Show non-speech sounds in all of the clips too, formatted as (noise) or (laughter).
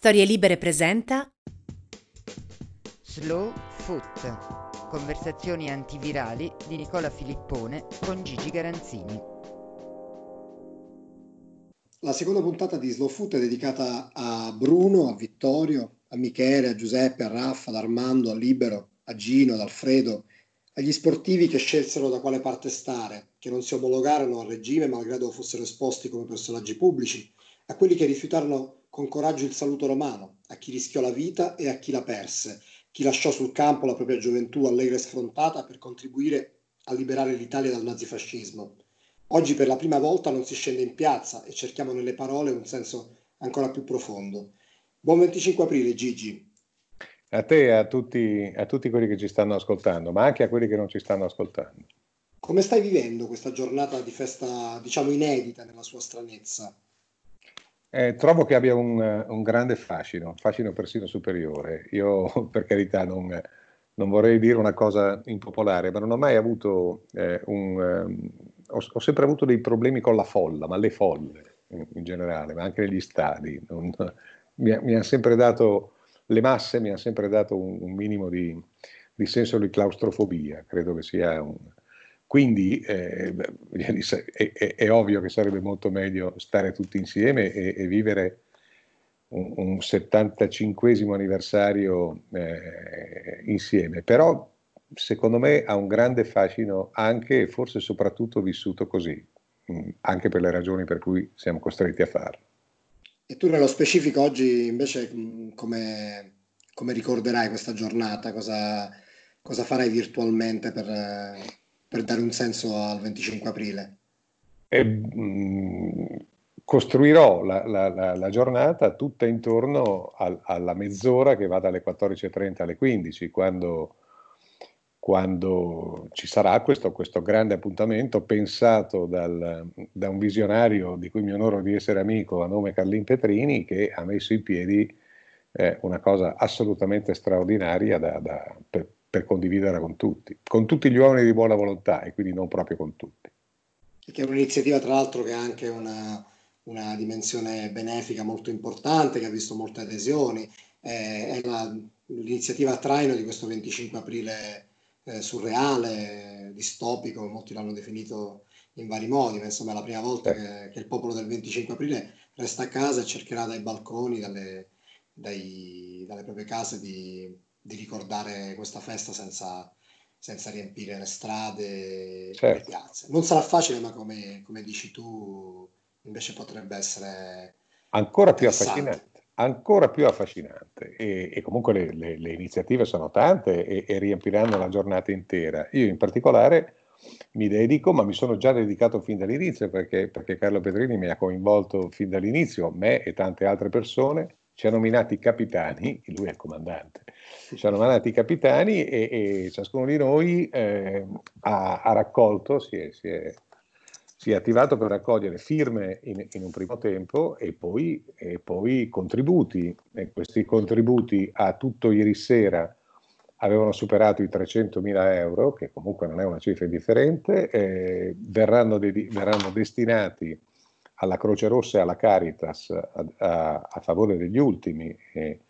Storie Libere presenta Slow Foot. Conversazioni antivirali di Nicola Filippone con Gigi Garanzini. La seconda puntata di Slow Foot è dedicata a Bruno, a Vittorio, a Michele, a Giuseppe, a Raffa, ad Armando, a Libero, a Gino, ad Alfredo, agli sportivi che scelsero da quale parte stare, che non si omologarono al regime malgrado fossero esposti come personaggi pubblici, a quelli che rifiutarono con coraggio il saluto romano, a chi rischiò la vita e a chi la perse, chi lasciò sul campo la propria gioventù allegra e sfrontata per contribuire a liberare l'Italia dal nazifascismo. Oggi per la prima volta non si scende in piazza e cerchiamo nelle parole un senso ancora più profondo. Buon 25 aprile Gigi. A te e a tutti, a tutti quelli che ci stanno ascoltando, ma anche a quelli che non ci stanno ascoltando. Come stai vivendo questa giornata di festa, diciamo, inedita nella sua stranezza? Eh, trovo che abbia un, un, grande fascino, fascino persino superiore. Io, (laughs) per carità, non, non, vorrei dire una cosa impopolare, ma non ho mai avuto eh, un... Eh, ho, ho, sempre avuto dei problemi con la folla, ma le folle in, in generale, ma anche negli stadi. Non, mi, mi hanno sempre dato, le masse mi hanno sempre dato un, un minimo di, di, senso di claustrofobia, credo che sia un, quindi eh, (laughs) è, è, è, ovvio che sarebbe molto meglio stare tutti insieme e, e vivere un, un 75 anniversario eh, insieme, però secondo me ha un grande fascino anche e forse soprattutto vissuto così, mm, anche per le ragioni per cui siamo costretti a farlo. E tu nello specifico oggi invece mm, come, come ricorderai questa giornata? Cosa, cosa farai virtualmente per, per dare un senso al 25 aprile? E, mh, costruirò la, la, la, la, giornata tutta intorno al, alla mezz'ora che va dalle 14.30 alle 15, quando, quando ci sarà questo, questo, grande appuntamento pensato dal, da un visionario di cui mi onoro di essere amico a nome Carlin Petrini, che ha messo in piedi eh, una cosa assolutamente straordinaria da, da, per, per condividerla con tutti, con tutti gli uomini di buona volontà e quindi non proprio con tutti. E che è un'iniziativa tra l'altro che ha anche una, una dimensione benefica molto importante, che ha visto molte adesioni, eh, è la, l'iniziativa a traino di questo 25 aprile eh, surreale, distopico, molti l'hanno definito in vari modi, ma insomma è la prima volta che, che, il popolo del 25 aprile resta a casa e cercherà dai balconi, dalle, dai, dalle proprie case di di ricordare questa festa senza, senza riempire le strade certo. e le piazze. Non sarà facile, ma come, come dici tu, invece potrebbe essere ancora più affascinante. Ancora più affascinante e, e comunque le, le, le, iniziative sono tante e, e riempiranno la giornata intera. Io in particolare mi dedico, ma mi sono già dedicato fin dall'inizio perché, perché, Carlo Pedrini mi ha coinvolto fin dall'inizio, me e tante altre persone, ci ha nominati capitani, lui è il comandante, ci hanno mandato i capitani e, e ciascuno di noi eh, ha, ha, raccolto, si è, si, è, si è, attivato per raccogliere firme in, in un primo tempo e poi, e poi, contributi. E questi contributi a tutto ieri sera avevano superato i 300.000 euro, che comunque non è una cifra indifferente, eh, verranno, de- verranno, destinati alla Croce Rossa e alla Caritas a, a, a favore degli ultimi. Eh,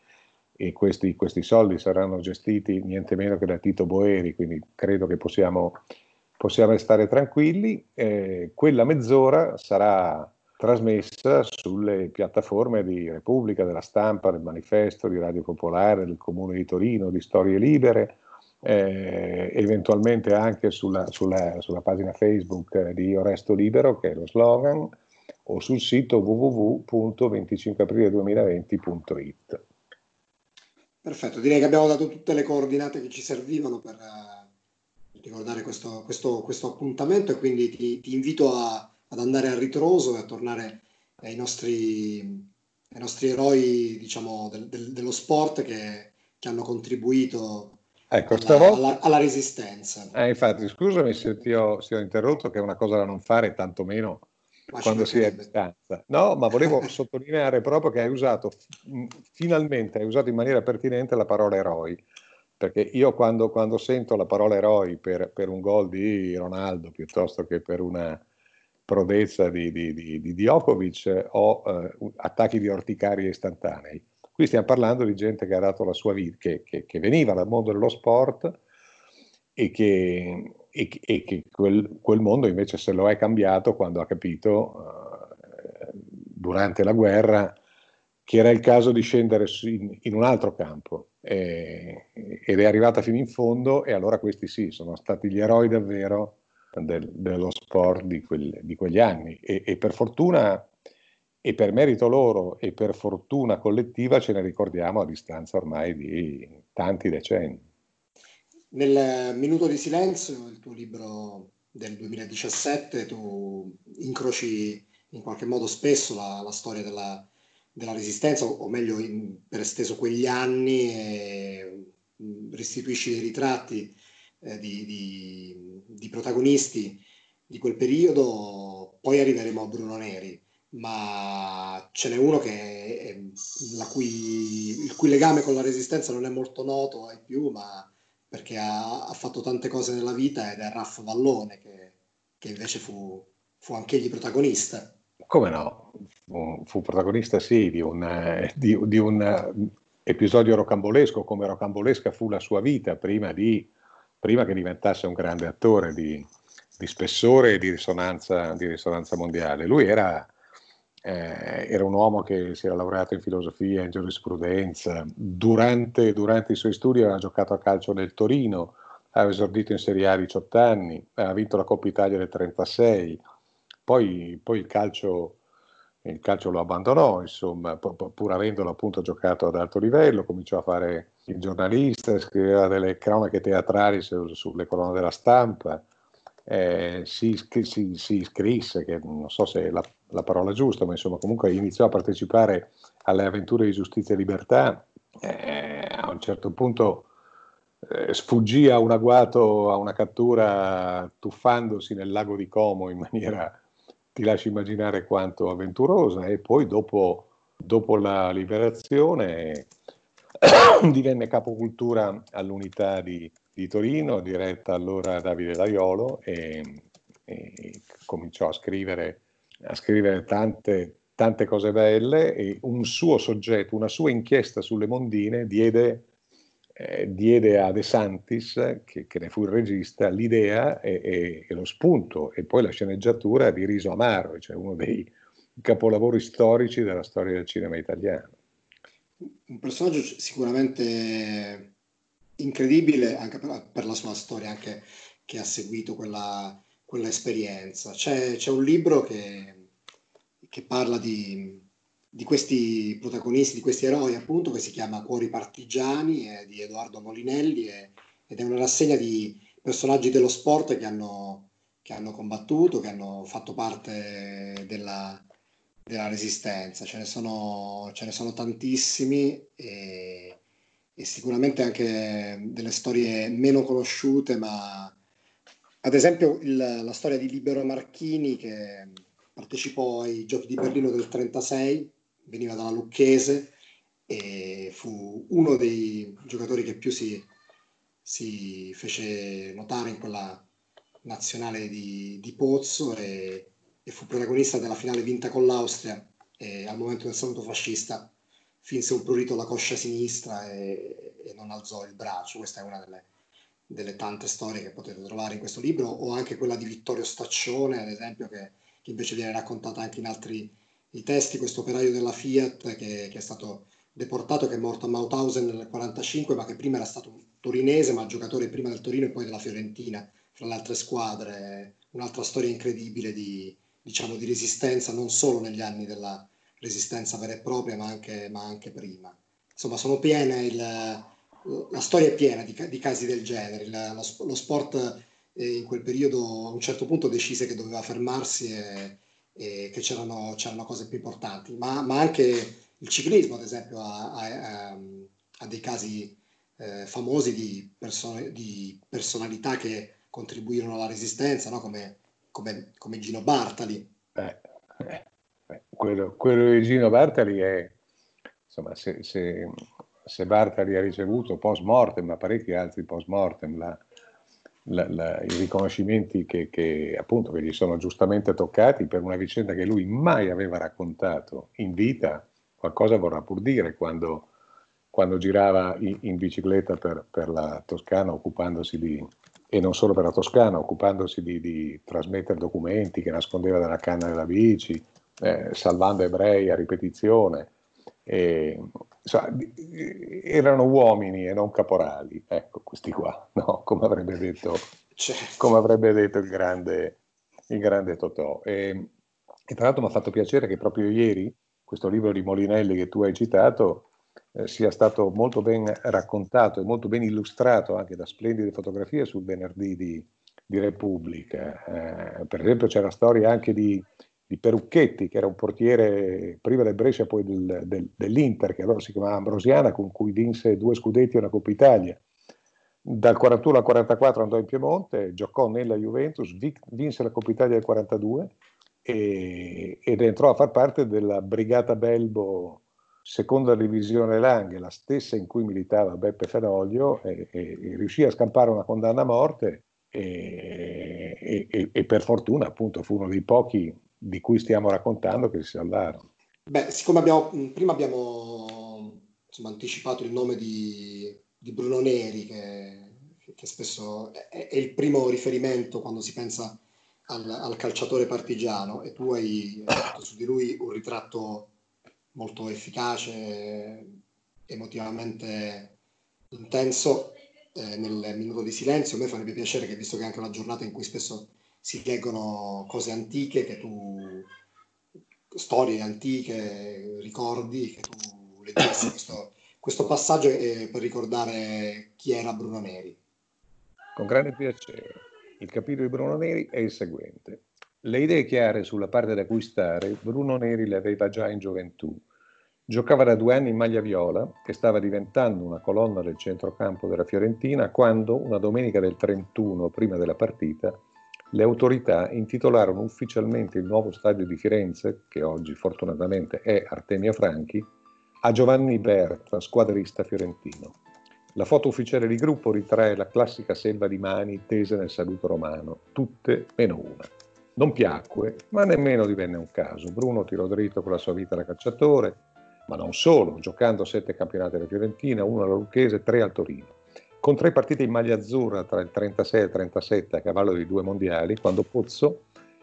e questi, questi, soldi saranno gestiti niente meno che da Tito Boeri, quindi credo che possiamo, possiamo stare tranquilli. Eh, quella mezz'ora sarà trasmessa sulle piattaforme di Repubblica, della Stampa, del Manifesto, di Radio Popolare, del Comune di Torino, di Storie Libere, eh, eventualmente anche sulla, sulla, sulla, pagina Facebook di Io Resto Libero, che è lo slogan, o sul sito www.25aprile2020.it. Perfetto, direi che abbiamo dato tutte le coordinate che ci servivano per uh, ricordare questo, questo, questo, appuntamento e quindi ti, ti invito a, ad andare a ritroso e a tornare ai nostri, ai nostri eroi diciamo, del, del, dello sport che, che hanno contribuito ecco, alla, alla, alla, resistenza. Eh, infatti, scusami se ti, ho, se ho interrotto, che è una cosa da non fare, tantomeno quando si è a distanza. No, ma volevo (laughs) sottolineare proprio che hai usato, finalmente hai usato in maniera pertinente la parola eroi, perché io quando, quando sento la parola eroi per, per, un gol di Ronaldo piuttosto che per una prodezza di, di, di, di Djokovic ho eh, attacchi di orticaria istantanei. Qui stiamo parlando di gente che ha dato la sua vita, che, che, che veniva dal mondo dello sport e che, e, e che quel, quel, mondo invece se lo è cambiato quando ha capito uh, durante la guerra che era il caso di scendere in, in un altro campo eh, ed è arrivata fino in fondo e allora questi sì, sono stati gli eroi davvero del, dello sport di, quel, di quegli anni e, e, per fortuna e per merito loro e per fortuna collettiva ce ne ricordiamo a distanza ormai di tanti decenni. Nel Minuto di Silenzio, il tuo libro del 2017, tu incroci in qualche modo spesso la, la storia della, della, resistenza, o meglio in, per esteso quegli anni, e restituisci dei ritratti eh, di, di, di, protagonisti di quel periodo. Poi arriveremo a Bruno Neri, ma ce n'è uno che è, cui, il cui legame con la resistenza non è molto noto ai più, ma perché ha, ha, fatto tante cose nella vita ed è Raff Vallone che, che invece fu, fu anch'egli protagonista. Come no? Fu, fu protagonista sì di un, di, di un, episodio rocambolesco, come rocambolesca fu la sua vita prima, di, prima che diventasse un grande attore di, spessore e di risonanza, di risonanza mondiale. Lui era eh, era un uomo che si era laureato in filosofia, in giurisprudenza, durante, durante, i suoi studi aveva giocato a calcio nel Torino, aveva esordito in Serie A a 18 anni, aveva vinto la Coppa Italia nel 36, poi, poi il, calcio, il, calcio, lo abbandonò, insomma, pur avendolo appunto giocato ad alto livello, cominciò a fare il giornalista, scriveva delle cronache teatrali su, sulle colonne della stampa, eh, si, si, si, iscrisse, che non so se è la, la, parola giusta, ma insomma comunque iniziò a partecipare alle avventure di giustizia e libertà, eh, a un certo punto eh, sfuggì a un agguato, a una cattura tuffandosi nel lago di Como in maniera, ti lascio immaginare quanto avventurosa, e poi dopo, dopo la liberazione (coughs) divenne capocultura all'unità di, di Torino, diretta allora a Davide Laiolo e, e cominciò a scrivere, a scrivere tante, tante, cose belle e un suo soggetto, una sua inchiesta sulle mondine diede, eh, diede a De Santis, che, che, ne fu il regista, l'idea e, e, e, lo spunto e poi la sceneggiatura di Riso Amaro, cioè uno dei capolavori storici della storia del cinema italiano. Un personaggio sicuramente incredibile anche per, per, la sua storia, anche che ha seguito quella, quella esperienza. C'è, c'è, un libro che, che parla di, di, questi protagonisti, di questi eroi, appunto, che si chiama Cuori Partigiani, è di Edoardo Molinelli è, ed è una rassegna di personaggi dello sport che hanno, che hanno combattuto, che hanno fatto parte della, della resistenza. Ce ne sono, ce ne sono tantissimi. E, e sicuramente anche delle storie meno conosciute, ma ad esempio il, la storia di Libero Marchini che partecipò ai Giochi di Berlino del 36, veniva dalla Lucchese e fu uno dei giocatori che più si, si fece notare in quella nazionale di, di Pozzo e, e, fu protagonista della finale vinta con l'Austria al momento del saluto fascista finse un prurito alla coscia sinistra e, e non alzò il braccio. Questa è una delle, delle, tante storie che potete trovare in questo libro, o anche quella di Vittorio Staccione, ad esempio, che, che invece viene raccontata anche in altri testi, questo operaio della Fiat che, che, è stato deportato, che è morto a Mauthausen nel 1945, ma che prima era stato torinese, ma giocatore prima del Torino e poi della Fiorentina, fra le altre squadre. Un'altra storia incredibile di, diciamo, di resistenza, non solo negli anni della, resistenza vera e propria, ma anche, ma anche prima. Insomma, sono piene, il, la storia è piena di, di casi del genere. Il, lo, lo, sport eh, in quel periodo a un certo punto decise che doveva fermarsi e, e che c'erano, c'erano, cose più importanti, ma, ma, anche il ciclismo, ad esempio, ha, ha, ha dei casi eh, famosi di, perso- di, personalità che contribuirono alla resistenza, no? come, come, come Gino Bartali. Eh, eh quello, quello, di Gino Bartali è, insomma, se, se, se, Bartali ha ricevuto post mortem, ma parecchi altri post mortem, la, la, la, i riconoscimenti che, che, appunto, che gli sono giustamente toccati per una vicenda che lui mai aveva raccontato in vita, qualcosa vorrà pur dire quando, quando girava in, in bicicletta per, per, la Toscana occupandosi di, e non solo per la Toscana, occupandosi di, di trasmettere documenti che nascondeva dalla canna della bici, eh, salvando ebrei a ripetizione. E, insomma, erano uomini e non caporali, ecco questi qua, (laughs) no? come, avrebbe detto, certo. come avrebbe detto il grande, il grande Totò. E, e tra l'altro mi ha fatto piacere che proprio ieri questo libro di Molinelli che tu hai citato eh, sia stato molto ben raccontato e molto ben illustrato anche da splendide fotografie sul venerdì di, di Repubblica. Eh, per esempio c'è la storia anche di, di, Perucchetti, che era un portiere prima del Brescia poi del, del, dell'Inter, che allora si chiamava Ambrosiana, con cui vinse due scudetti e una Coppa Italia. Dal 41 al 44 andò in Piemonte, giocò nella Juventus, vinse la Coppa Italia del 42 e, ed entrò a far parte della Brigata Belbo seconda divisione Langhe, la stessa in cui militava Beppe Fenoglio, e, e, e riuscì a scampare una condanna a morte e, e, per fortuna appunto fu uno dei pochi di cui stiamo raccontando che si salvarono. Beh, siccome abbiamo, prima abbiamo insomma, anticipato il nome di, di Bruno Neri, che, che spesso è, è, il primo riferimento quando si pensa al, al calciatore partigiano, e tu hai fatto su di lui un ritratto molto efficace, emotivamente intenso eh, nel minuto di silenzio. A me farebbe piacere che, visto che è anche una giornata in cui spesso si leggono cose antiche, che tu, storie antiche, ricordi, che tu leggessi (coughs) questo, questo passaggio eh, per ricordare chi era Bruno Neri. Con grande piacere. Il capitolo di Bruno Neri è il seguente. Le idee chiare sulla parte da acquistare Bruno Neri le aveva già in gioventù. Giocava da due anni in maglia viola, che stava diventando una colonna del centrocampo della Fiorentina, quando, una domenica del 31, prima della partita, le autorità intitolarono ufficialmente il nuovo stadio di Firenze, che oggi fortunatamente è Artemio Franchi, a Giovanni Berta, squadrista fiorentino. La foto ufficiale di gruppo ritrae la classica selva di mani tese nel saluto romano, tutte meno una. Non piacque, ma nemmeno divenne un caso. Bruno tirò dritto con la sua vita da cacciatore, ma non solo, giocando sette campionati alla Fiorentina, uno alla Lucchese e tre al Torino. Con tre partite in maglia azzurra tra il 36 e il 37 a cavallo di due mondiali, quando Pozzo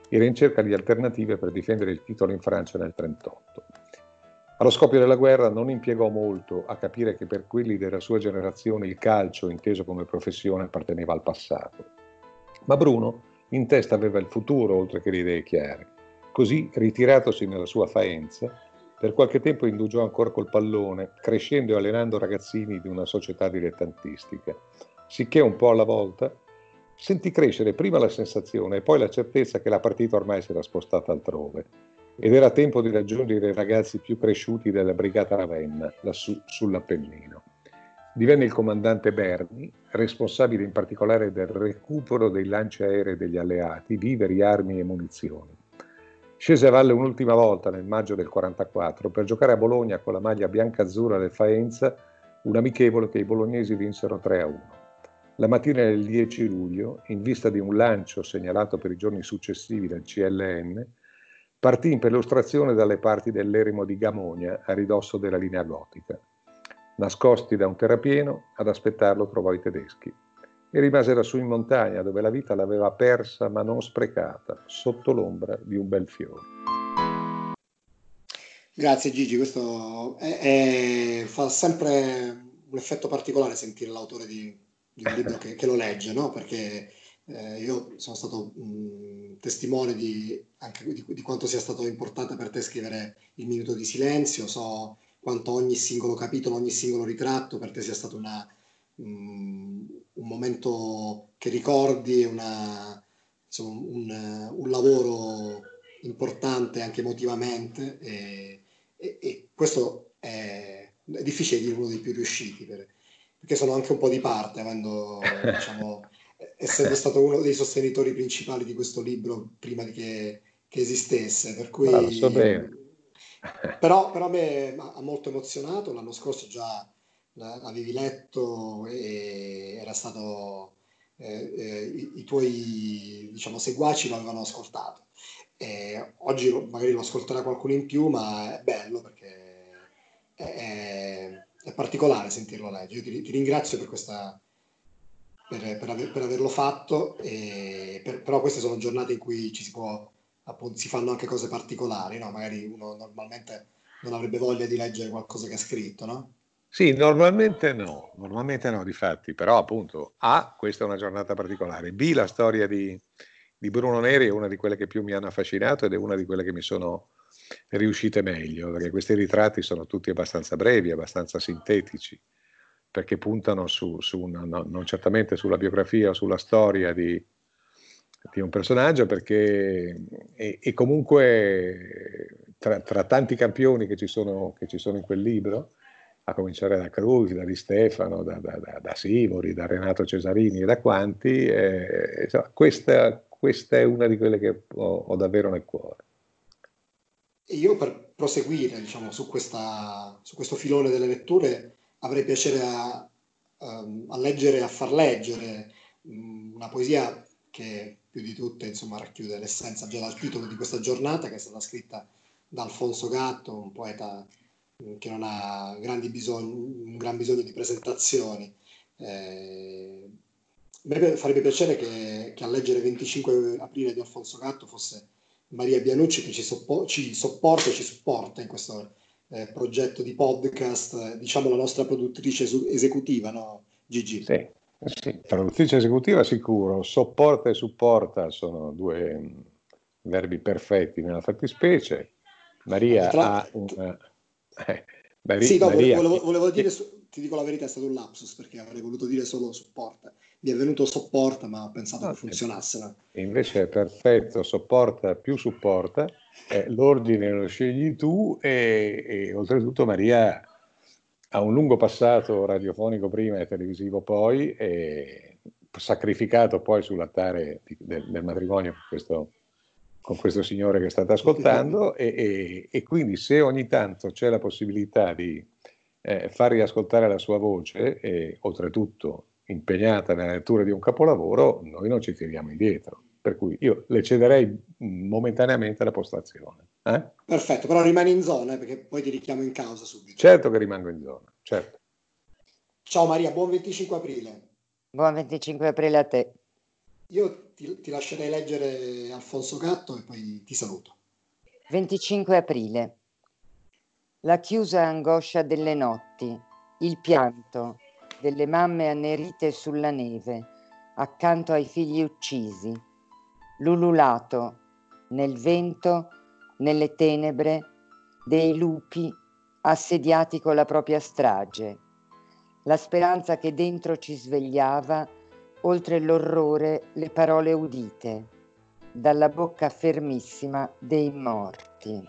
era in cerca di alternative per difendere il titolo in Francia nel 38. Allo scoppio della guerra non impiegò molto a capire che per quelli della sua generazione il calcio, inteso come professione, apparteneva al passato. Ma Bruno in testa aveva il futuro oltre che le idee chiare. Così, ritiratosi nella sua faenza, per qualche tempo indugiò ancora col pallone, crescendo e allenando ragazzini di una società dilettantistica. Sicché un po' alla volta sentì crescere prima la sensazione e poi la certezza che la partita ormai si era spostata altrove ed era tempo di raggiungere i ragazzi più cresciuti della brigata Ravenna, lassù sull'Appennino divenne il comandante Berni, responsabile in particolare del recupero dei lanci aerei degli alleati, viveri, armi e munizioni. Scese a valle un'ultima volta nel maggio del 44 per giocare a Bologna con la maglia bianca-azzurra del Faenza, un amichevole che i bolognesi vinsero 3-1. La mattina del 10 luglio, in vista di un lancio segnalato per i giorni successivi dal CLN, partì in perlustrazione dalle parti dell'eremo di Gamonia a ridosso della linea gotica. Nascosti da un terrapieno, ad aspettarlo trovò i tedeschi e rimase lassù in montagna dove la vita l'aveva persa ma non sprecata, sotto l'ombra di un bel fiore. Grazie Gigi, questo è, è, fa sempre un effetto particolare sentire l'autore di, di un libro che, che, lo legge, no? perché eh, io sono stato mh, testimone di, anche di, di, quanto sia stato importante per te scrivere il minuto di silenzio, so quanto ogni singolo capitolo, ogni singolo ritratto per te sia stato una, um, un momento che ricordi, una, insomma, un, un, lavoro importante anche emotivamente e, e, e questo è, è, difficile dire uno dei più riusciti per, perché sono anche un po' di parte, avendo, (laughs) diciamo, essendo stato uno dei sostenitori principali di questo libro prima di che, che esistesse. Per cui, ah, so bene (laughs) però, però a me ha molto emozionato, l'anno scorso già l'avevi letto e era stato, eh, eh, i, i, tuoi diciamo, seguaci lo avevano ascoltato. E oggi lo, magari lo ascolterà qualcuno in più, ma è bello perché è, è particolare sentirlo leggere. Ti, ti ringrazio per questa, per, per, aver, per, averlo fatto, per, però queste sono giornate in cui ci si può, appunto, si fanno anche cose particolari, no? magari uno normalmente non avrebbe voglia di leggere qualcosa che ha scritto, no? Sì, normalmente no, normalmente no, difatti, però appunto A, questa è una giornata particolare, B, la storia di, di Bruno Neri è una di quelle che più mi hanno affascinato ed è una di quelle che mi sono riuscite meglio, perché questi ritratti sono tutti abbastanza brevi, abbastanza sintetici, perché puntano su, su una, no, non certamente sulla biografia o sulla storia di, di un personaggio, perché e, comunque tra, tra, tanti campioni che ci, sono, che ci sono in quel libro, a cominciare da Cruz, da Di Stefano, da, da, da, da Sivori, da Renato Cesarini e da quanti, eh, insomma, questa, questa, è una di quelle che ho, ho davvero nel cuore. Io per proseguire diciamo, su, questa, su, questo filone delle letture avrei piacere a, a leggere, a far leggere una poesia che più di tutte insomma, racchiude l'essenza già dal titolo di questa giornata, che è stata scritta da Alfonso Gatto, un poeta che non ha bisogni, un gran bisogno di presentazioni. Eh, me farebbe piacere che, che, a leggere 25 aprile di Alfonso Gatto fosse Maria Bianucci che ci, soppo- ci sopporta e ci supporta in questo eh, progetto di podcast, diciamo la nostra produttrice esu- esecutiva, no Gigi? Sì, sì, produttrice esecutiva sicuro, sopporta e supporta sono due mh, verbi perfetti nella fattispecie. Maria tra... ha un eh, sì, no, Maria, volevo, volevo dire, ti dico la verità, è stato un lapsus perché avrei voluto dire solo supporta. Mi è venuto sopporta, ma ho pensato no, che funzionasse. Invece è perfetto, sopporta più supporta, eh, l'ordine lo scegli tu e, e oltretutto Maria ha un lungo passato radiofonico prima e televisivo poi, e sacrificato poi sull'altare di, del, del matrimonio questo con questo signore che state ascoltando e, e, e, quindi se ogni tanto c'è la possibilità di eh, far riascoltare la sua voce e oltretutto impegnata nella lettura di un capolavoro, noi non ci tiriamo indietro. Per cui io le cederei momentaneamente la postazione. Eh? Perfetto, però rimani in zona perché poi ti richiamo in causa subito. Certo che rimango in zona, certo. Ciao Maria, buon 25 aprile. Buon 25 aprile a te. Io ti, ti lascerei leggere Alfonso Gatto e poi ti saluto. 25 aprile. La chiusa angoscia delle notti, il pianto delle mamme annerite sulla neve, accanto ai figli uccisi, l'ululato nel vento, nelle tenebre, dei lupi assediati con la propria strage, la speranza che dentro ci svegliava oltre l'orrore le parole udite dalla bocca fermissima dei morti.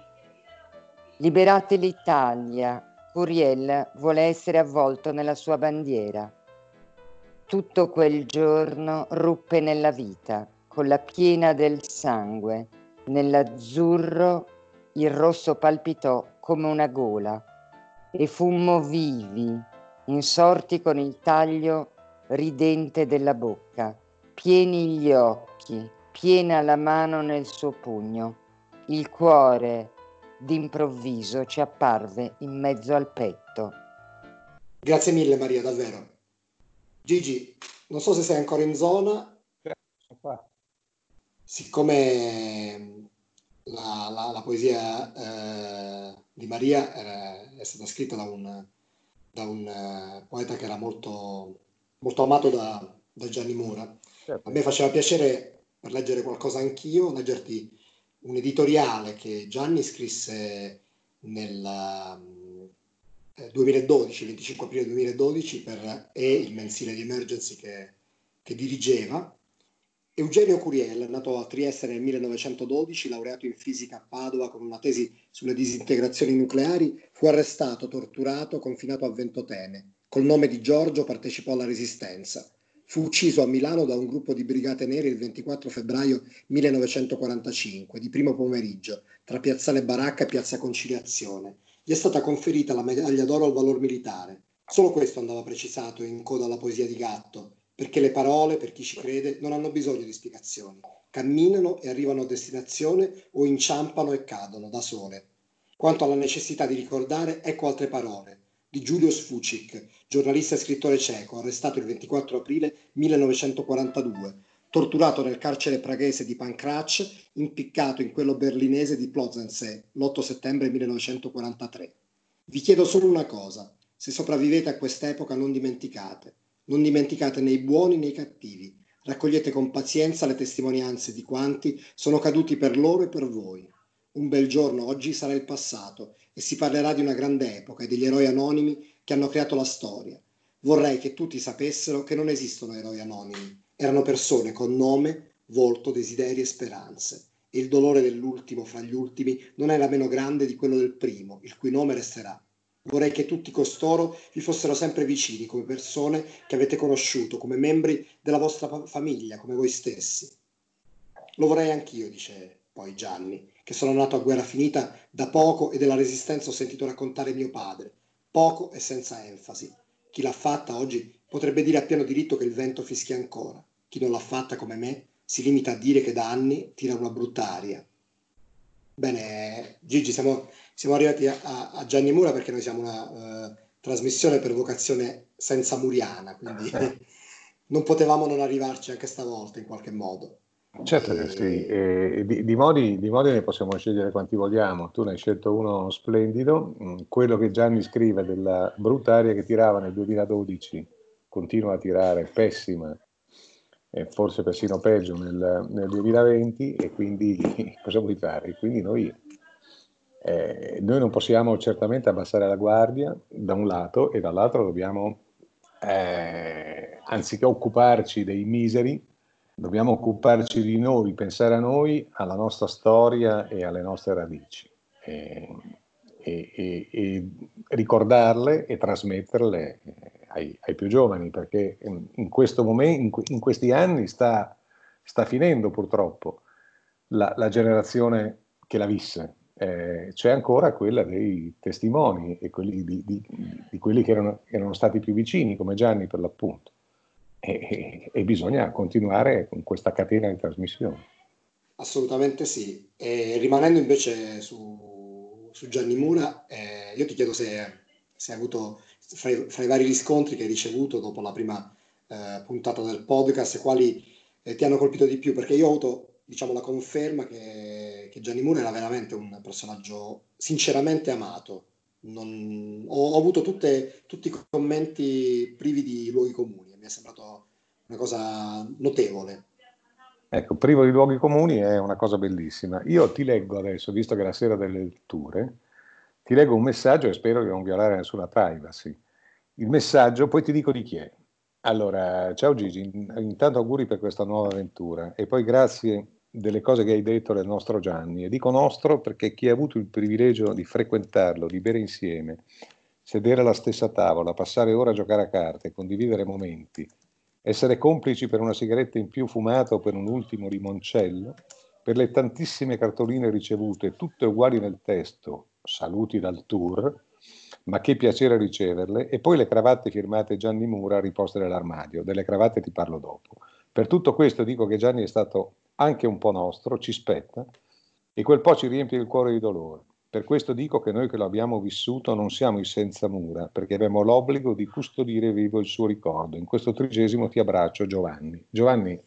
Liberate l'Italia, Curiel vuole essere avvolto nella sua bandiera. Tutto quel giorno ruppe nella vita, con la piena del sangue, nell'azzurro il rosso palpitò come una gola e fummo vivi, insorti con il taglio ridente della bocca, pieni gli occhi, piena la mano nel suo pugno. Il cuore d'improvviso ci apparve in mezzo al petto. Grazie mille Maria, davvero. Gigi, non so se sei ancora in zona. Siccome la, la, la poesia eh, di Maria era, è stata scritta da un, da un uh, poeta che era molto molto amato da, da Gianni Mura. Certo. A me faceva piacere, per leggere qualcosa anch'io, leggerti un editoriale che Gianni scrisse nel 2012, 25 aprile 2012, per E, il mensile di Emergency che, che dirigeva. Eugenio Curiel, nato a Trieste nel 1912, laureato in fisica a Padova con una tesi sulle disintegrazioni nucleari, fu arrestato, torturato, confinato a Ventotene Col nome di Giorgio partecipò alla Resistenza. Fu ucciso a Milano da un gruppo di brigate nere il 24 febbraio 1945, di primo pomeriggio, tra Piazzale Baracca e Piazza Conciliazione. Gli è stata conferita la medaglia d'oro al valor militare. Solo questo andava precisato in coda alla poesia di Gatto, perché le parole, per chi ci crede, non hanno bisogno di spiegazioni. Camminano e arrivano a destinazione o inciampano e cadono da sole. Quanto alla necessità di ricordare, ecco altre parole di Giulio Sfucic, giornalista e scrittore ceco, arrestato il 24 aprile 1942, torturato nel carcere praghese di Pankráč, impiccato in quello berlinese di Plozensee l'8 settembre 1943. Vi chiedo solo una cosa, se sopravvivete a quest'epoca non dimenticate, non dimenticate né i buoni né i cattivi, raccogliete con pazienza le testimonianze di quanti sono caduti per loro e per voi. Un bel giorno oggi sarà il passato e si parlerà di una grande epoca e degli eroi anonimi che hanno creato la storia. Vorrei che tutti sapessero che non esistono eroi anonimi, erano persone con nome, volto, desideri e speranze. E il dolore dell'ultimo fra gli ultimi non era meno grande di quello del primo, il cui nome resterà. Vorrei che tutti costoro vi fossero sempre vicini come persone che avete conosciuto, come membri della vostra famiglia, come voi stessi. Lo vorrei anch'io, dice poi Gianni, che sono nato a guerra finita da poco e della resistenza ho sentito raccontare mio padre, poco e senza enfasi. Chi l'ha fatta oggi potrebbe dire a pieno diritto che il vento fischia ancora. Chi non l'ha fatta come me si limita a dire che da anni tira una brutta aria. Bene, Gigi, siamo, siamo arrivati a, a, Gianni Mura perché noi siamo una uh, trasmissione per vocazione senza muriana, quindi (laughs) non potevamo non arrivarci anche stavolta in qualche modo. Certo che sì, e di, di, modi, di, modi, ne possiamo scegliere quanti vogliamo. Tu ne hai scelto uno splendido, mm, quello che Gianni scrive della brutta aria che tirava nel 2012, continua a tirare, pessima, forse persino peggio nel, nel 2020 e quindi (laughs) cosa vuoi fare? Quindi noi, eh, noi, non possiamo certamente abbassare la guardia da un lato e dall'altro dobbiamo, eh, anziché occuparci dei miseri, Dobbiamo occuparci di noi, pensare a noi, alla nostra storia e alle nostre radici e, e, e, e ricordarle e trasmetterle ai, ai, più giovani, perché in, questo momento, in, questi anni sta, sta finendo purtroppo la, la, generazione che la visse. Eh, c'è ancora quella dei testimoni e quelli di, di, di quelli che erano, erano stati più vicini, come Gianni per l'appunto e, e, bisogna continuare con questa catena di trasmissione. Assolutamente sì. E rimanendo invece su, su Gianni Mura, eh, io ti chiedo se, se hai avuto, fra i, fra i, vari riscontri che hai ricevuto dopo la prima eh, puntata del podcast, quali eh, ti hanno colpito di più, perché io ho avuto diciamo, la conferma che, che Gianni Mura era veramente un personaggio sinceramente amato. Non, ho, ho, avuto tutte, tutti i commenti privi di luoghi comuni mi è sembrato una cosa notevole. Ecco, privo di luoghi comuni è una cosa bellissima. Io ti leggo adesso, visto che è la sera delle letture, ti leggo un messaggio e spero di non violare nessuna privacy. Il messaggio, poi ti dico di chi è. Allora, ciao Gigi, intanto auguri per questa nuova avventura e poi grazie delle cose che hai detto del nostro Gianni. E dico nostro perché chi ha avuto il privilegio di frequentarlo, di bere insieme, sedere alla stessa tavola, passare ore a giocare a carte, condividere momenti, essere complici per una sigaretta in più fumata o per un ultimo limoncello, per le tantissime cartoline ricevute, tutte uguali nel testo, saluti dal tour, ma che piacere riceverle, e poi le cravatte firmate Gianni Mura riposte nell'armadio, delle cravatte ti parlo dopo. Per tutto questo dico che Gianni è stato anche un po' nostro, ci spetta, e quel po' ci riempie il cuore di dolore. Per questo dico che noi che lo abbiamo vissuto non siamo i senza mura, perché abbiamo l'obbligo di custodire vivo il suo ricordo. In questo trigesimo ti abbraccio Giovanni. Giovanni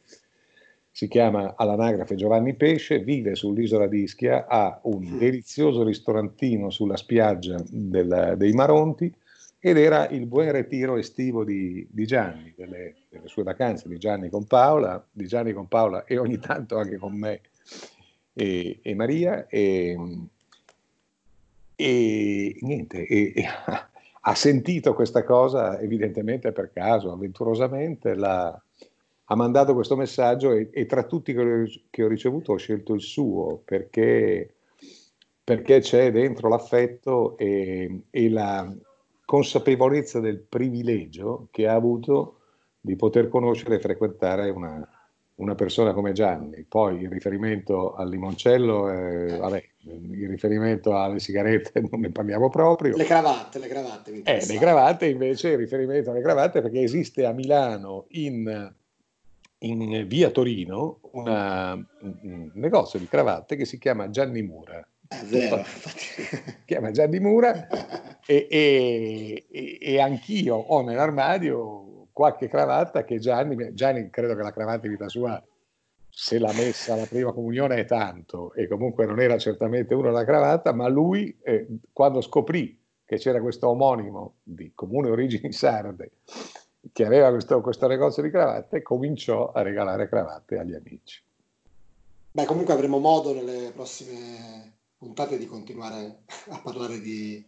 si chiama all'anagrafe Giovanni Pesce, vive sull'isola di Ischia, ha un delizioso ristorantino sulla spiaggia del, dei Maronti ed era il buon ritiro estivo di, di Gianni, delle, delle, sue vacanze di Gianni con Paola, di Gianni con Paola e ogni tanto anche con me e, e Maria. E, e niente, e, e, (laughs) ha sentito questa cosa evidentemente per caso, avventurosamente, la, ha mandato questo messaggio e, e tra tutti che, che ho ricevuto ho scelto il suo perché, perché c'è dentro l'affetto e, e la consapevolezza del privilegio che ha avuto di poter conoscere e frequentare una, una persona come Gianni. Poi il riferimento al limoncello, eh, vabbè, il riferimento alle sigarette (laughs) non ne parliamo proprio. Le cravatte, le cravatte. Eh, le cravatte invece, il riferimento alle cravatte perché esiste a Milano in, in via Torino una, un negozio di cravatte che si chiama Gianni Mura. È vero, chiama Gianni Mura (laughs) e, e, e anch'io ho nell'armadio qualche cravatta che Gianni, Gianni credo che la cravatta in vita sua se l'ha messa alla prima comunione è tanto e comunque non era certamente uno la cravatta, ma lui eh, quando scoprì che c'era questo omonimo di comune origini (laughs) sarde che aveva questo, questo negozio di cravatte, cominciò a regalare cravatte agli amici. Beh, comunque avremo modo nelle prossime puntate di continuare a parlare di,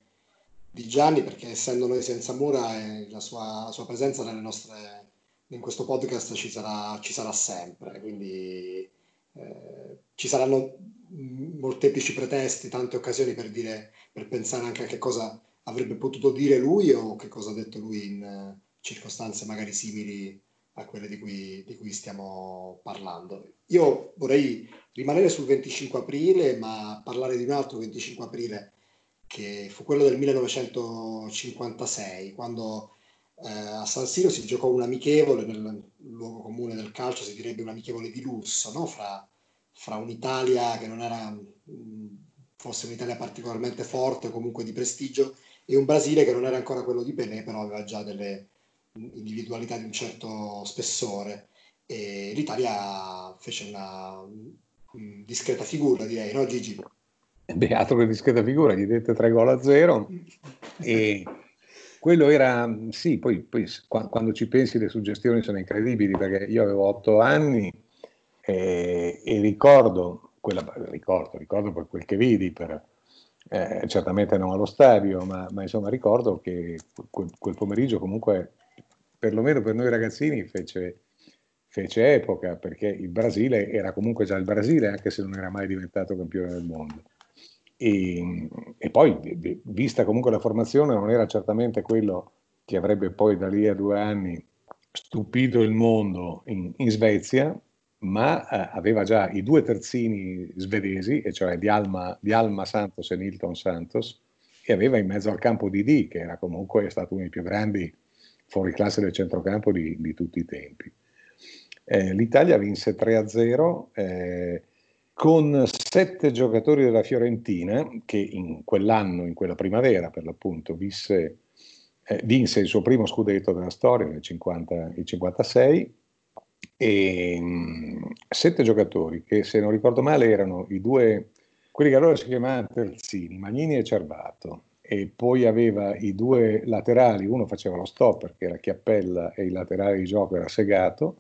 di Gianni, perché essendo noi senza mura, eh, la, sua, la sua presenza nostre, in questo podcast ci sarà, ci sarà sempre. Quindi eh, ci saranno molteplici pretesti, tante occasioni per, dire, per pensare anche a che cosa avrebbe potuto dire lui o che cosa ha detto lui in uh, circostanze magari simili a quelle di cui, di cui, stiamo parlando. Io vorrei rimanere sul 25 aprile, ma parlare di un altro 25 aprile che fu quello del 1956, quando eh, a San Siro si giocò un amichevole, nel luogo comune del calcio si direbbe un amichevole di lusso, no? fra, fra un'Italia che non era mh, fosse un'Italia particolarmente forte o comunque di prestigio e un Brasile che non era ancora quello di Pelé, però aveva già delle individualità di un certo spessore. E l'Italia fece una um, discreta figura, direi, no Gigi? (laughs) Beato che discreta figura, gli dette tre gol a zero e quello era, sì, poi, poi, quando ci pensi le suggestioni sono incredibili perché io avevo otto anni e, e ricordo, quella, ricordo, ricordo per quel che vidi, per, eh, certamente non allo stadio, ma, ma, insomma ricordo che quel, quel, pomeriggio comunque, perlomeno per noi ragazzini, fece, fece, epoca, perché il Brasile era comunque già il Brasile, anche se non era mai diventato campione del mondo. E, e poi, vista comunque la formazione, non era certamente quello che avrebbe poi da lì a due anni stupito il mondo in, in Svezia, ma eh, aveva già i due terzini svedesi, e cioè di Alma, di Alma Santos e Nilton Santos, e aveva in mezzo al campo Didi, che era comunque stato uno dei più grandi fuori classe del centrocampo di, di tutti i tempi. Eh, L'Italia vinse 3-0 eh, con sette giocatori della Fiorentina, che in quell'anno, in quella primavera per l'appunto, visse, eh, vinse il suo primo scudetto della storia nel 50, 56 e mh, sette giocatori che se non ricordo male erano i due, quelli che allora si chiamavano terzini, Magnini e Cervato, e poi aveva i due laterali, uno faceva lo stopper che era Chiappella e il laterale di gioco era Segato,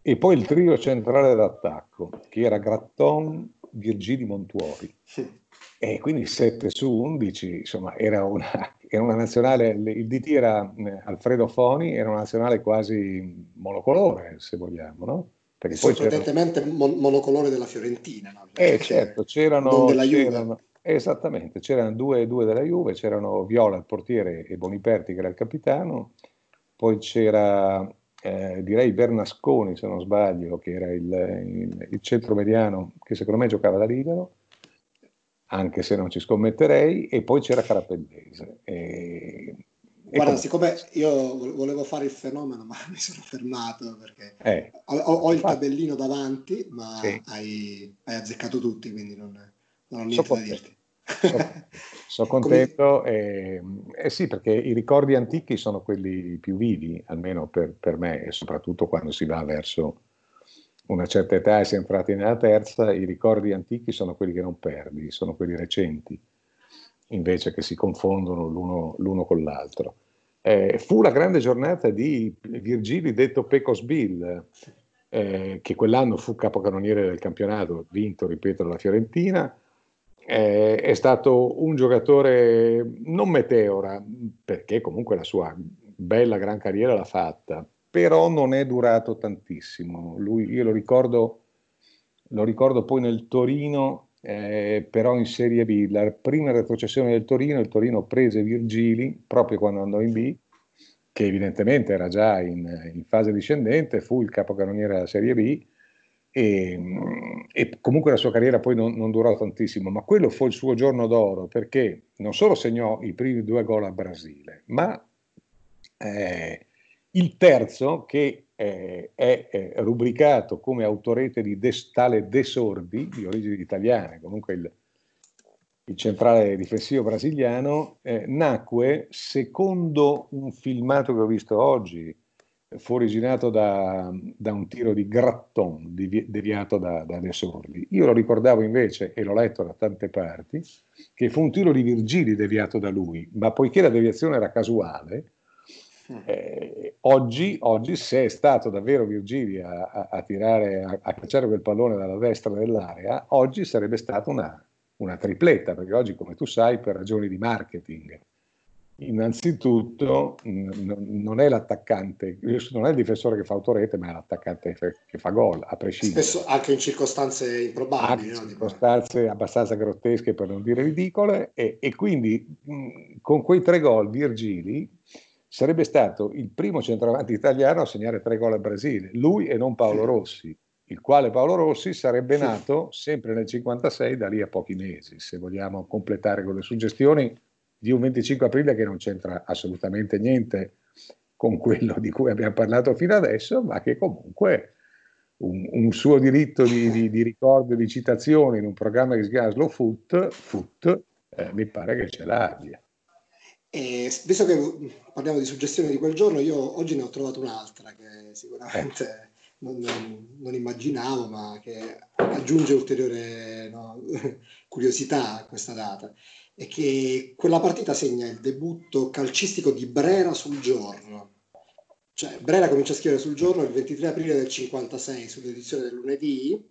e poi il trio centrale d'attacco che era Gratton, Virgili Montuori. Sì. E quindi 7 su 11, insomma, era una, (laughs) era una nazionale, il DT era eh, Alfredo Foni, era una nazionale quasi monocolore, se vogliamo, no? Perché sorprendentemente mon- monocolore della Fiorentina, no? Eh certo, c'erano... C'erano esattamente, c'erano due, due della Juve, c'erano Viola, il portiere, e Boniperti, che era il capitano, poi c'era, eh, direi, Bernasconi, se non sbaglio, che era il, il, il centro mediano, che secondo me giocava da libero, anche se non ci scommetterei, e poi c'era Carapellese. E, Guarda, e siccome io volevo fare il fenomeno, (laughs) ma mi sono fermato perché eh, ho, ho, il tabellino davanti, ma sì. hai, hai, azzeccato tutti, quindi non, non ho niente so da dirti. Sono so (laughs) contento, e, eh sì, perché i ricordi antichi sono quelli più vivi, almeno per, per me, e soprattutto quando si va verso una certa età e si è entrati nella terza, i ricordi antichi sono quelli che non perdi, sono quelli recenti, invece che si confondono l'uno, l'uno con l'altro. Eh, fu la grande giornata di Virgili detto Pecos Bill, eh, che quell'anno fu capocannoniere del campionato, vinto, ripeto, dalla Fiorentina. Eh, è stato un giocatore non meteora, perché comunque la sua bella gran carriera l'ha fatta, però non è durato tantissimo. Lui, io lo ricordo, lo ricordo poi nel Torino, eh, però in Serie B, la prima retrocessione del Torino, il Torino prese Virgili proprio quando andò in B, che evidentemente era già in, in fase discendente, fu il capocannoniere della Serie B, e, e, comunque la sua carriera poi non, non, durò tantissimo, ma quello fu il suo giorno d'oro perché non solo segnò i primi due gol al Brasile, ma eh, il terzo, che eh, è, è, rubricato come autorete di des, tale Desordi, di origini italiane, comunque il, il centrale difensivo brasiliano, eh, nacque secondo un filmato che ho visto oggi, fu originato da, da un tiro di Gratton deviato da, da De Sordi. Io lo ricordavo invece, e l'ho letto da tante parti, che fu un tiro di Virgili deviato da lui, ma poiché la deviazione era casuale, mm. eh, oggi, oggi, se è stato davvero Virgili a, a, a tirare, a, a, cacciare quel pallone dalla destra dell'area, oggi sarebbe stata una, una tripletta, perché oggi, come tu sai, per ragioni di marketing, innanzitutto non è l'attaccante, non è il difensore che fa autorete, ma è l'attaccante che fa gol, a prescindere. Spesso anche in circostanze improbabili. In no? circostanze abbastanza grottesche, per non dire ridicole, e, e quindi mh, con quei tre gol Virgili sarebbe stato il primo centravanti italiano a segnare tre gol al Brasile, lui e non Paolo Rossi il quale Paolo Rossi sarebbe nato sempre nel 56 da lì a pochi mesi, se vogliamo completare con le suggestioni di un 25 aprile che non c'entra assolutamente niente con quello di cui abbiamo parlato fino adesso, ma che comunque un, un suo diritto di, di, di, ricordo e di citazione in un programma che si chiama Slow Foot, foot eh, mi pare che ce l'abbia. E visto che parliamo di suggestioni di quel giorno, io oggi ne ho trovato un'altra che sicuramente... Non, non, immaginavo, ma che aggiunge ulteriore no, (laughs) curiosità a questa data, è che quella partita segna il debutto calcistico di Brera sul giorno. Cioè, Brera comincia a scrivere sul giorno il 23 aprile del 56 sull'edizione del lunedì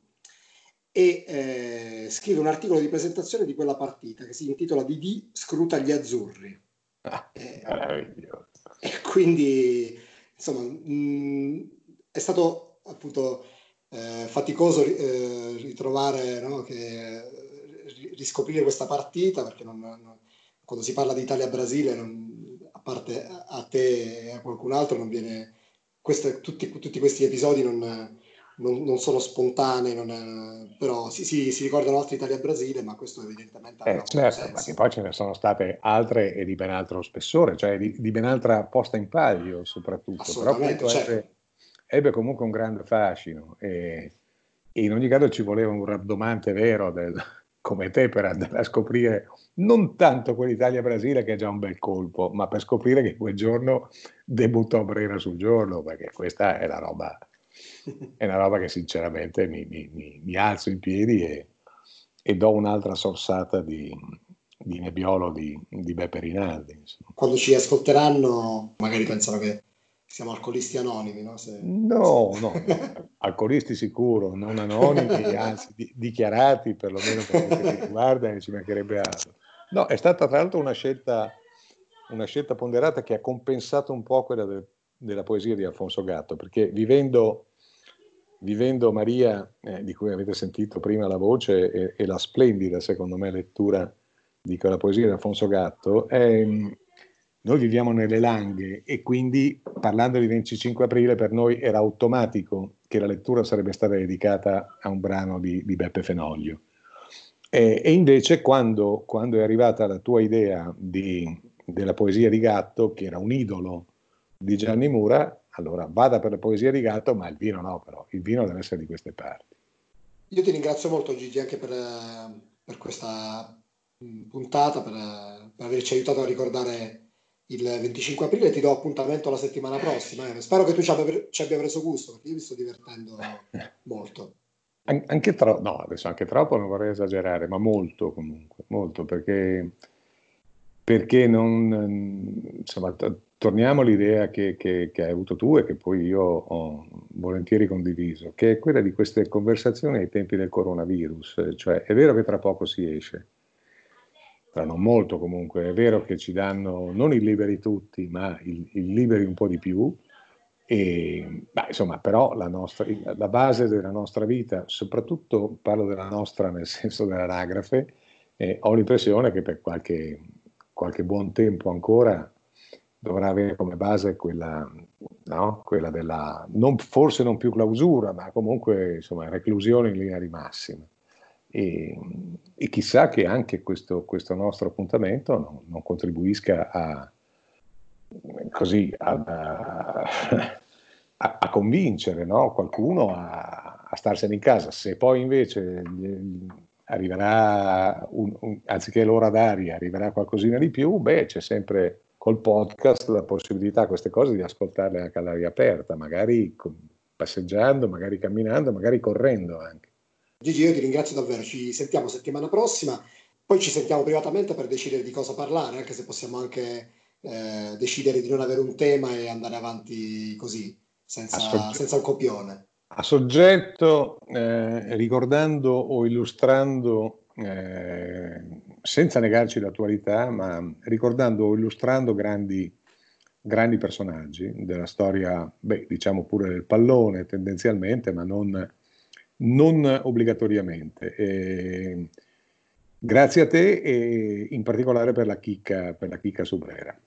e eh, scrive un articolo di presentazione di quella partita che si intitola Didi scruta gli azzurri. Ah, eh, e quindi, insomma, mh, è stato appunto eh, faticoso eh, ritrovare, no, che, riscoprire questa partita perché non, non, quando si parla di Italia-Brasile, a parte a te e a qualcun altro, non viene, queste, tutti, tutti, questi episodi non, non, non sono spontanei, è, però si, si, si, ricordano altri Italia-Brasile, ma questo evidentemente eh, certo, ma che poi ce ne sono state altre e di ben altro spessore, cioè di, di ben altra posta in palio soprattutto. Però certo. è, ebbe comunque un grande fascino e, in ogni caso ci voleva un rabdomante vero del, come te per andare a scoprire non tanto quell'Italia-Brasile che è già un bel colpo, ma per scoprire che quel giorno debuttò Brera sul giorno, perché questa è una roba, è una roba che sinceramente mi, mi, mi, mi alzo in piedi e, e, do un'altra sorsata di, di Nebbiolo di, di Beppe Rinaldi. Insomma. Quando ci ascolteranno magari pensano che siamo alcolisti anonimi, no? Se... No, no, (laughs) alcolisti sicuro, non anonimi, anzi di, dichiarati perlomeno per quello che riguarda e ci mancherebbe altro. No, è stata tra l'altro una scelta, una scelta ponderata che ha compensato un po' quella de, della poesia di Alfonso Gatto, perché vivendo, vivendo Maria, eh, di cui avete sentito prima la voce, e, e, la splendida, secondo me, lettura di quella poesia di Alfonso Gatto, è, noi viviamo nelle Langhe e quindi parlando di 25 aprile per noi era automatico che la lettura sarebbe stata dedicata a un brano di, di Beppe Fenoglio. E, e invece quando, quando, è arrivata la tua idea di, della poesia di Gatto, che era un idolo di Gianni Mura, allora vada per la poesia di Gatto, ma il vino no però, il vino deve essere di queste parti. Io ti ringrazio molto Gigi anche per, per questa puntata, per, per averci aiutato a ricordare il 25 aprile ti do appuntamento la settimana prossima. Eh. Spero che tu ci abbia, ci abbia, preso gusto, perché io mi sto divertendo (laughs) molto. An- anche troppo, no, adesso anche troppo non vorrei esagerare, ma molto comunque, molto, perché, perché non, insomma, t- torniamo all'idea che, che, che, hai avuto tu e che poi io ho volentieri condiviso, che è quella di queste conversazioni ai tempi del coronavirus, cioè è vero che tra poco si esce, non molto comunque, è vero che ci danno non i liberi tutti, ma il liberi un po' di più, e, beh, insomma, però la, nostra, la, base della nostra vita, soprattutto parlo della nostra nel senso dell'anagrafe, eh, ho l'impressione che per qualche, qualche, buon tempo ancora dovrà avere come base quella, no? quella della, non, forse non più clausura, ma comunque insomma, reclusione in linea di massima. E, e chissà che anche questo, questo nostro appuntamento non, non contribuisca a, così, a, a, a convincere no? qualcuno a, starsene in casa. Se poi invece arriverà, un, un, anziché l'ora d'aria, arriverà qualcosina di più, beh, c'è sempre col podcast la possibilità, queste cose, di ascoltarle anche all'aria aperta, magari passeggiando, magari camminando, magari correndo anche. Gigi, io ti ringrazio davvero, ci sentiamo settimana prossima, poi ci sentiamo privatamente per decidere di cosa parlare, anche se possiamo anche eh, decidere di non avere un tema e andare avanti così, senza, senza un copione. a soggetto, eh, ricordando o illustrando, eh, senza negarci l'attualità, ma ricordando o illustrando grandi, grandi personaggi della storia, beh, diciamo pure del pallone tendenzialmente, ma non, non obbligatoriamente. E grazie a te e in particolare per la chicca, per la chicca su Brera.